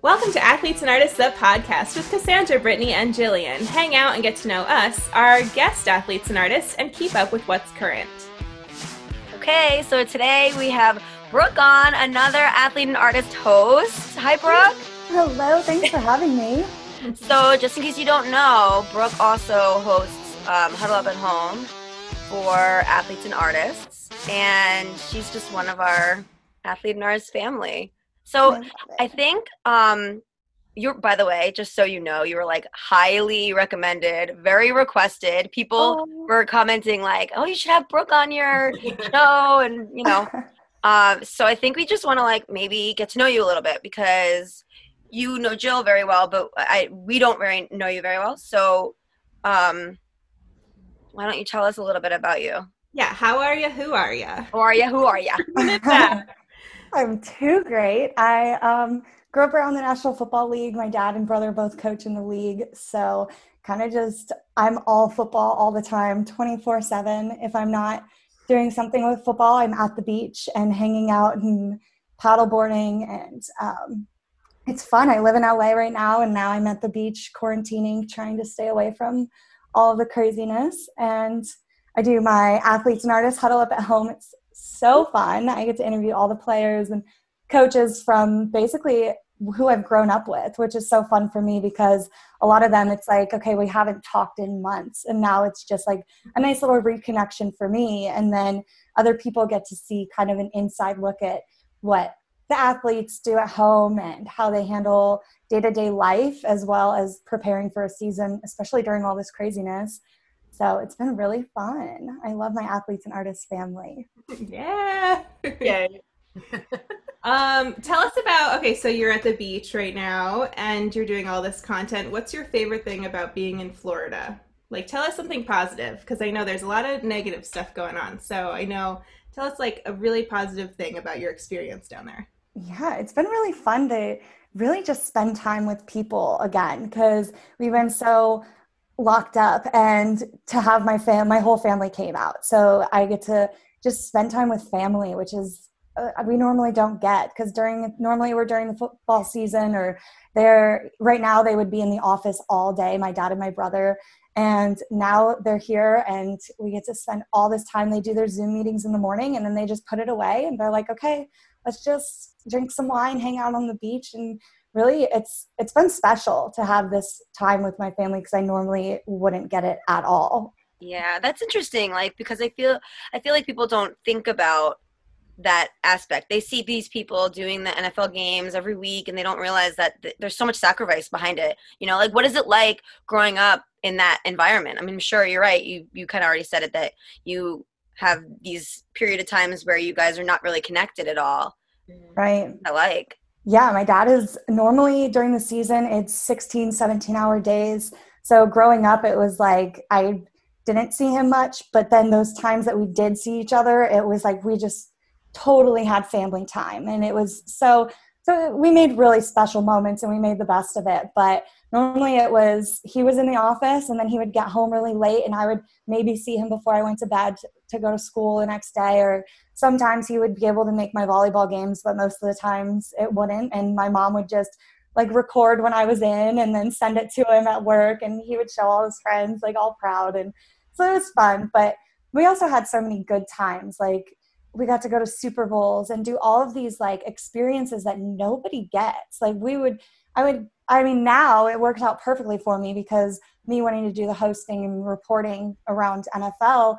Welcome to Athletes and Artists, the podcast with Cassandra, Brittany, and Jillian. Hang out and get to know us, our guest athletes and artists, and keep up with what's current. Okay, so today we have Brooke on, another athlete and artist host. Hi, Brooke. Hello, thanks for having me. So, just in case you don't know, Brooke also hosts um, Huddle Up at Home for athletes and artists, and she's just one of our athlete and artist family. So, I think um, you're. By the way, just so you know, you were like highly recommended, very requested. People Oh. were commenting like, "Oh, you should have Brooke on your show," and you know. Um, so I think we just want to like maybe get to know you a little bit because you know Jill very well, but I we don't very know you very well. So, um, why don't you tell us a little bit about you? Yeah, how are you? Who are you? Who are you? Who are you? I'm too great. I um, grew up around the National Football League. My dad and brother both coach in the league. So, kind of just, I'm all football all the time, 24 7. If I'm not doing something with football, I'm at the beach and hanging out and paddleboarding. And um, it's fun. I live in LA right now, and now I'm at the beach quarantining, trying to stay away from all of the craziness. And I do my athletes and artists huddle up at home. It's so fun. I get to interview all the players and coaches from basically who I've grown up with, which is so fun for me because a lot of them it's like, okay, we haven't talked in months. And now it's just like a nice little reconnection for me. And then other people get to see kind of an inside look at what the athletes do at home and how they handle day to day life as well as preparing for a season, especially during all this craziness. So it's been really fun. I love my athletes and artists family. Yeah. Yay. Um, tell us about okay, so you're at the beach right now and you're doing all this content. What's your favorite thing about being in Florida? Like tell us something positive because I know there's a lot of negative stuff going on. So I know tell us like a really positive thing about your experience down there. Yeah, it's been really fun to really just spend time with people again because we've been so locked up and to have my fam my whole family came out. So I get to just spend time with family, which is uh, we normally don't get because during normally we're during the football season or they're right now they would be in the office all day my dad and my brother and now they're here and we get to spend all this time they do their zoom meetings in the morning and then they just put it away and they're like okay let's just drink some wine hang out on the beach and really it's it's been special to have this time with my family because i normally wouldn't get it at all Yeah, that's interesting. Like because I feel I feel like people don't think about that aspect. They see these people doing the NFL games every week and they don't realize that th- there's so much sacrifice behind it. You know, like what is it like growing up in that environment? I mean, sure you're right. You you kind of already said it that you have these period of times where you guys are not really connected at all. right I like. Yeah, my dad is normally during the season, it's 16, 17 hour days. So growing up, it was like I didn't see him much, but then those times that we did see each other, it was like we just totally had family time. And it was so, so we made really special moments and we made the best of it. But normally it was he was in the office and then he would get home really late and I would maybe see him before I went to bed to, to go to school the next day or sometimes he would be able to make my volleyball games but most of the times it wouldn't. And my mom would just like record when I was in and then send it to him at work and he would show all his friends like all proud. And so it was fun but we also had so many good times. Like we got to go to Super Bowls and do all of these like experiences that nobody gets. Like we would I would I mean now it worked out perfectly for me because me wanting to do the hosting and reporting around NFL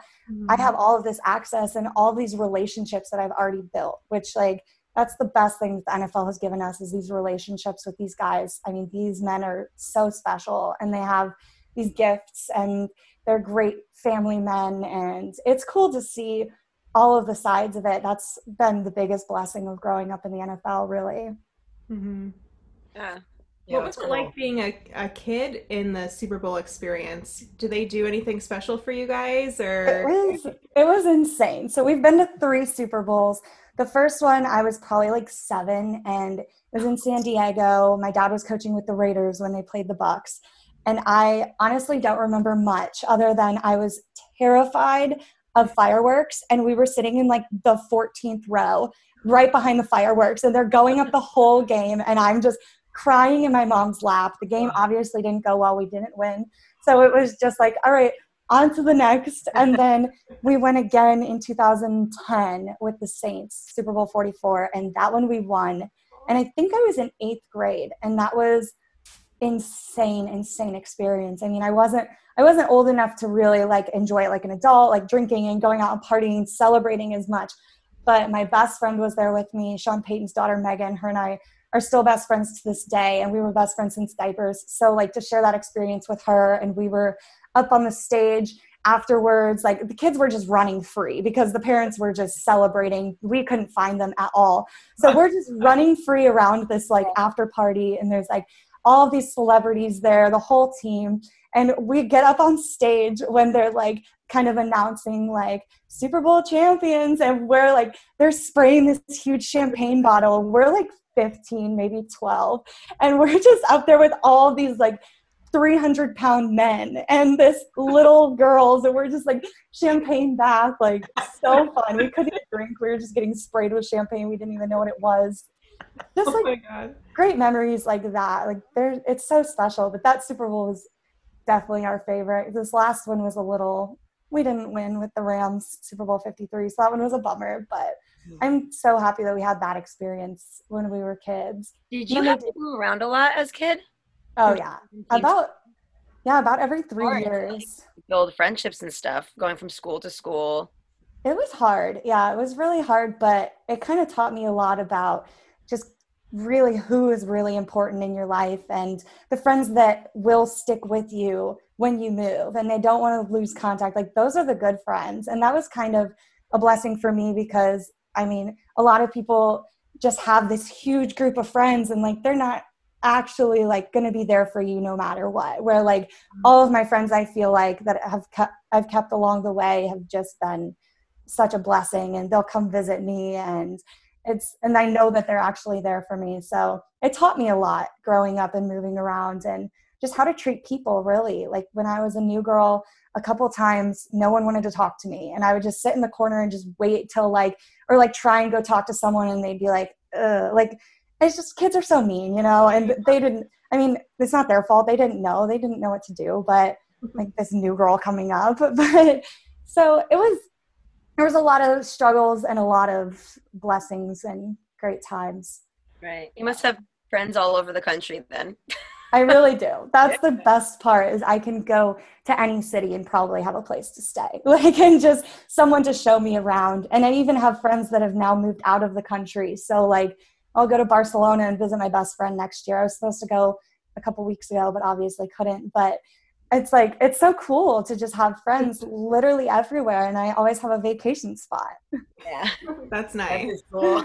I have all of this access and all these relationships that I've already built, which like that's the best thing that the NFL has given us is these relationships with these guys. I mean, these men are so special and they have these gifts and they're great family men and it's cool to see all of the sides of it. That's been the biggest blessing of growing up in the NFL, really. Mm-hmm. Yeah. What was it like being a, a kid in the Super Bowl experience? Do they do anything special for you guys or It or was it was insane. So we've been to three Super Bowls. The first one I was probably like seven, and it was in San Diego. My dad was coaching with the Raiders when they played the Bucs, and I honestly don't remember much other than I was terrified of fireworks, and we were sitting in like the 14th row, right behind the fireworks, and they're going up the whole game, and I'm just crying in my mom's lap. The game obviously didn't go well. We didn't win. So it was just like, all right, on to the next. And then we went again in 2010 with the Saints, Super Bowl 44, and that one we won. And I think I was in eighth grade, and that was insane, insane experience. I mean, I wasn't I wasn't old enough to really like enjoy it like an adult, like drinking and going out and partying, celebrating as much. But my best friend was there with me, Sean Payton's daughter Megan. Her and I are still best friends to this day, and we were best friends since diapers. So like to share that experience with her, and we were up on the stage afterwards like the kids were just running free because the parents were just celebrating. We couldn't find them at all. So we're just running free around this like after party and there's like all of these celebrities there the whole team and we get up on stage when they're like kind of announcing like super bowl champions and we're like they're spraying this huge champagne bottle. We're like 15 maybe 12 and we're just up there with all these like 300 pound men and this little girls and we're just like champagne bath like so fun. We couldn't even drink. We were just getting sprayed with champagne. We didn't even know what it was. Just Oh like my god. great memories like that. Like there it's so special but that super bowl was definitely our favorite. This last one was a little we didn't win with the rams super bowl 53 so that one was a bummer but i'm so happy that we had that experience when we were kids Did you have to move around a lot as kid? oh yeah about yeah about every three Hard. years build friendships and stuff, going from school to school. It was hard. Yeah, it was really hard, but it kind of taught me a lot about just really who is really important in your life and the friends that will stick with you when you move and they don't want to lose contact. Like those are the good friends. And that was kind of a blessing for me because I mean, a lot of people just have this huge group of friends and like they're not actually like going to be there for you no matter what. Where like mm-hmm. all of my friends I feel like that have kept I've kept along the way have just been such a blessing and they'll come visit me and it's and I know that they're actually there for me. So it taught me a lot growing up and moving around and just how to treat people really. Like when I was a new girl, a couple times no one wanted to talk to me and I would just sit in the corner and just wait till like or like try and go talk to someone and they'd be like, Ugh. like it's just kids are so mean, you know, and they didn't I mean, it's not their fault. They didn't know. They didn't know what to do, but mm-hmm. like this new girl coming up. But so it was there was a lot of struggles and a lot of blessings and great times. Right. You must have friends all over the country then. I really do. That's the best part is I can go to any city and probably have a place to stay. Like and just someone to show me around. And I even have friends that have now moved out of the country. So like I'll go to Barcelona and visit my best friend next year. I was supposed to go a couple weeks ago, but obviously couldn't. But it's like it's so cool to just have friends literally everywhere and I always have a vacation spot. Yeah. That's nice. is cool.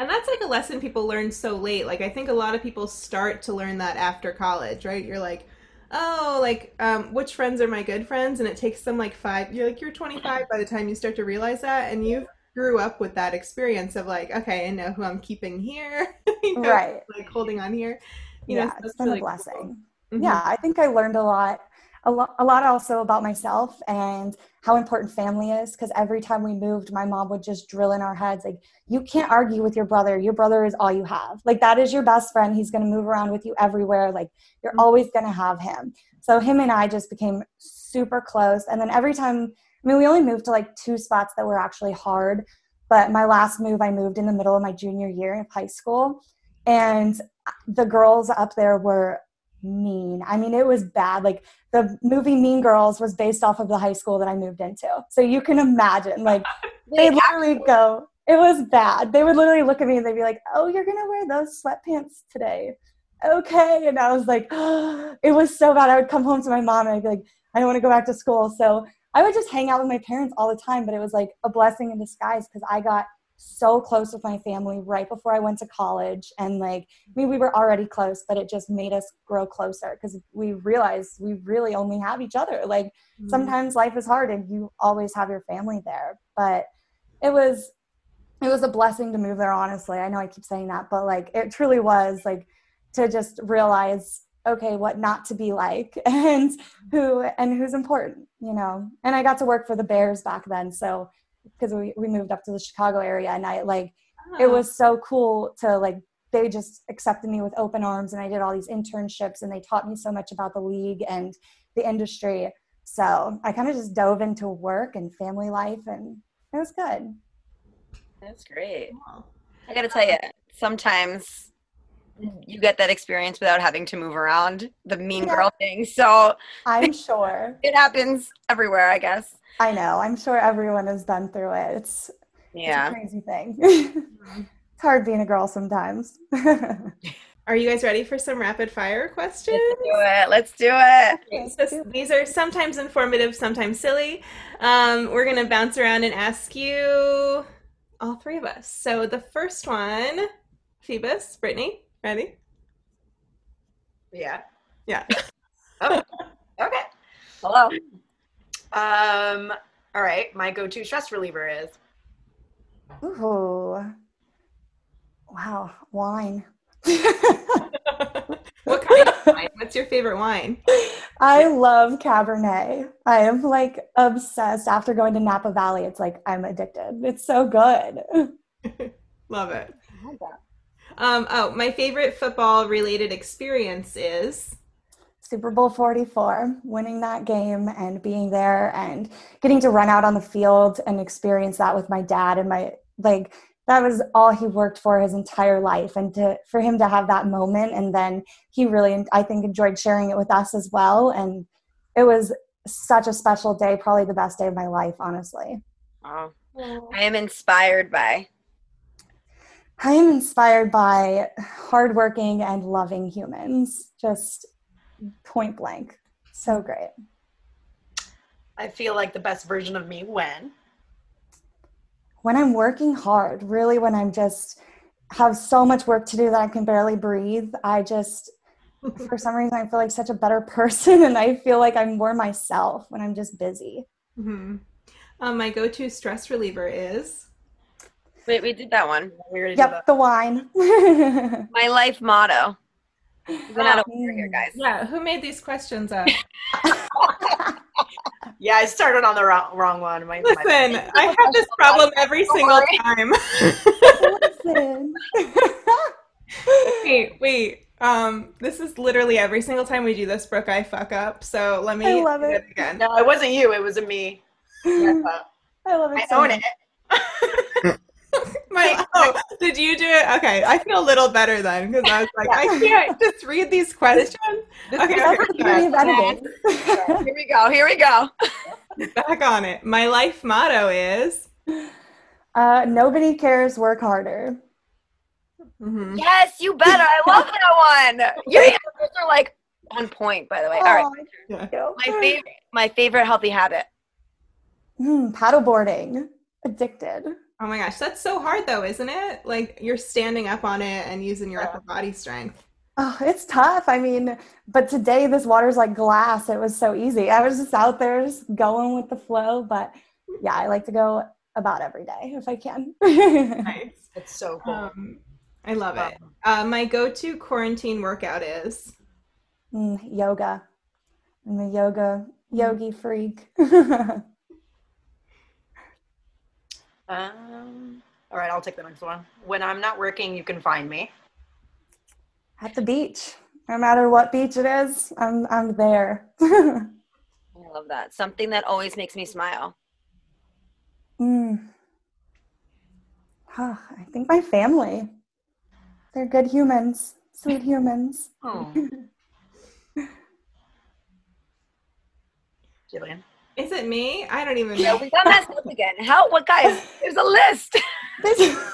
And that's like a lesson people learn so late. Like I think a lot of people start to learn that after college, right? You're like, oh, like um, which friends are my good friends? And it takes them like five. You're like you're 25 by the time you start to realize that, and you grew up with that experience of like, okay, I know who I'm keeping here, you know, Right. Like holding on here. You know, yeah, so it's that's been really a cool. blessing. Mhm. yeah i think i learned a lot a lot, a lot also about myself and how important family is because every time we moved my mom would just drill in our heads like you can't argue with your brother. Your brother is all you have. Like that is your best friend. He's going to move around with you everywhere. Like you're Mhm. always going to have him. So him and i just became super close. And then every time i mean we only moved to like two spots that were actually hard but my last move i moved in the middle of my junior year of high school. And the girls up there were mean. I mean, it was bad. Like the movie Mean Girls was based off of the high school that I moved into. So you can imagine, like they literally go, it was bad. They would literally look at me and they'd be like, "Oh, you're gonna wear those sweatpants today." Okay, and I was like, it was so bad. I would come home to my mom and I'd be like, I don't want to go back to school. So I would just hang out with my parents all the time, but it was like a blessing in disguise because I got so close with my family right before I went to college. And like, I mean, we were already close, but it just made us grow closer because we realized we really only have each other. Like, Mhm. sometimes life is hard and you always have your family there. But it was, it was a blessing to move there, honestly. I know I keep saying that, but like, it truly was like to just realize okay what not to be like and who and who's important you know and i got to work for the bears back then so because we, we moved up to the chicago area and i like it Oh. was so cool to like they just accepted me with open arms and I did all these internships and they taught me so much about the league and the industry. So I kind of just dove into work and family life and it was good. That's great. I got to tell you, sometimes you get that experience without having to move around the mean Yeah. girl thing. So I'm sure. it happens everywhere, I guess. I know. I'm sure everyone has been through it. It's, it's a Yeah. crazy thing. it's hard being a girl sometimes. Are you guys ready for some rapid fire questions? Let's do it. Let's do it. Okay, so these are sometimes informative, sometimes silly. Um, we're gonna bounce around and ask you all three of us. So the first one, Phoebus, Brittany, ready? Yeah. Yeah. Okay. Hello. Um. All right. My go-to stress reliever is Ooh. Wow. Wine. what kind of wine? What's your favorite wine? I love Cabernet. I am like obsessed. After going to Napa Valley, it's like I'm addicted. It's so good. Love it. Um, oh, my favorite football related experience is Super Bowl 44, winning that game and being there and getting to run out on the field and experience that with my dad and my like that was all he worked for his entire life and to for him to have that moment. And then he really I think enjoyed sharing it with us as well. And it was such a special day, probably the best day of my life, honestly. Oh, I am inspired by. I am inspired by hardworking and loving humans, just point blank. So great. I feel like the best version of me when When I'm working hard, really, when I'm just have so much work to do that I can barely breathe, I just, for some reason, I feel like such a better person and I feel like I'm more myself when I'm just busy. Mhm. um, my go to stress reliever is Wait, we did that one. we already did Yep, the wine. My life motto. We've been out of here, guys. yeah. Who made these questions up? Yeah, I started on the wrong, wrong one. My, my- Listen, I have this problem every single time. Listen. wait, wait. Um, this is literally every single time we do this, Brooke. I fuck up. So let me I love do it. again. no, it wasn't you. It was a me. Uh, I love it. I so own much. it. My, oh, did you do it? Okay, I feel a little better then because I was like, I can't just read these questions. Okay, That's the beauty of. Here we go. Here we go. back on it. My life motto is. Uh, nobody cares, work harder. Mhm. Yes, you better. I love that one. Your answers are like on point, by the way. All right. Yeah. My favorite, my favorite healthy habit. Mm, paddleboarding. Addicted. Oh my gosh, that's so hard though, isn't it? Like you're standing up on it and using your upper body strength. Oh, it's tough. I mean, but today this water's like glass. It was so easy. I was just out there just going with the flow. But yeah, I like to go about every day if I can. Nice. It's so cool. Um, I love it. Uh, my go-to quarantine workout is. Mm, yoga. I'm a yoga yogi freak. Um, all right, I'll take the next one. When I'm not working, you can find me. At the beach. No matter what beach it is, I'm I'm there. I love that. Something that always makes me smile. Mm. Huh, I think my family. They're good humans, sweet humans. Oh. Jillian. Is it me? I don't even Yeah, know. we got messed up again. How? What guys? There's a list.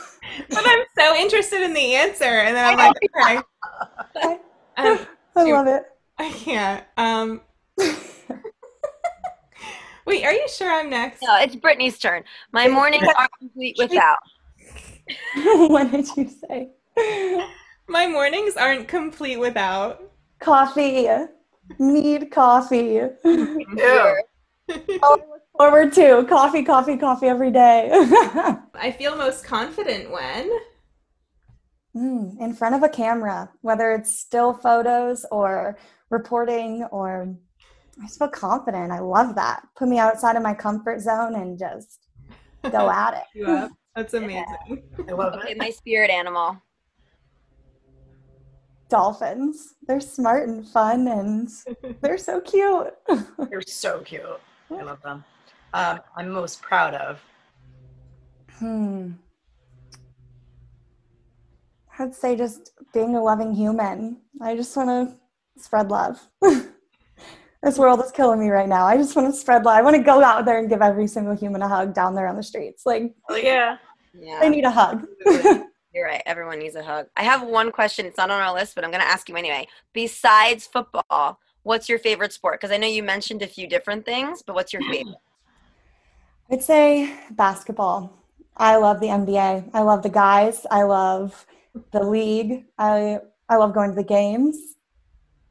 But I'm so interested in the answer, and then I'm like, okay, I, um, I love it. I can't. Um, wait, are you sure I'm next? No, it's Brittany's turn. My mornings are complete without. what did you say? My mornings aren't complete without. Coffee. Need coffee. Ew. Oh, I look forward to coffee, coffee, coffee every day. I feel most confident when. Mm, in front of a camera, whether it's still photos or reporting or I just feel confident. I love that. Put me outside of my comfort zone and just go at it. You. That's amazing. I love Okay, it. my spirit animal. dolphins. They're smart and fun, and they're so cute. They're so cute. I love them. Um, I'm most proud of. Hmm. I'd say just being a loving human. I just want to spread love. this world is killing me right now. I just want to spread love. I want to go out there and give every single human a hug down there on the streets. Like, Oh yeah. Yeah. they need a hug. You're right. Everyone needs a hug. I have one question. It's not on our list, but I'm going to ask you anyway. Besides football, what's your favorite sport? Because I know you mentioned a few different things, but what's your favorite? I'd say basketball. I love the NBA. I love the guys. I love the league. I I love going to the games.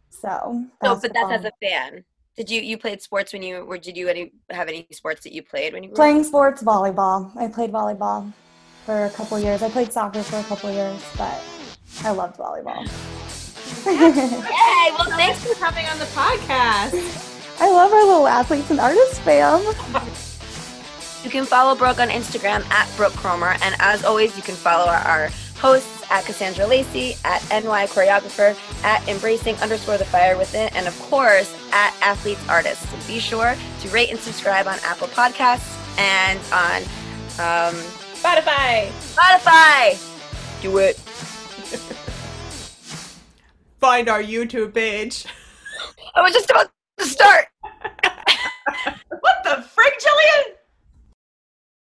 So, No, but that's as a fan. Did you you played sports when you were? Did you any have any sports that you played when you were playing sports, volleyball. I played volleyball for a couple years. I played soccer for a couple years, but I loved volleyball. Yay! Well, Thanks thanks. for coming on the podcast. I love our little athletes and artists fam. You can follow Brooke on Instagram at Brooke Kromer, and as always, you can follow our, our hosts at Cassandra Lacey, at NY Choreographer, at Embracing underscore the Fire Within, and of course at Athletes Artists. So be sure to rate and subscribe on Apple Podcasts and on um, Spotify. Spotify. Do it. Find our YouTube page. I was just about to start. What the frig, Jillian?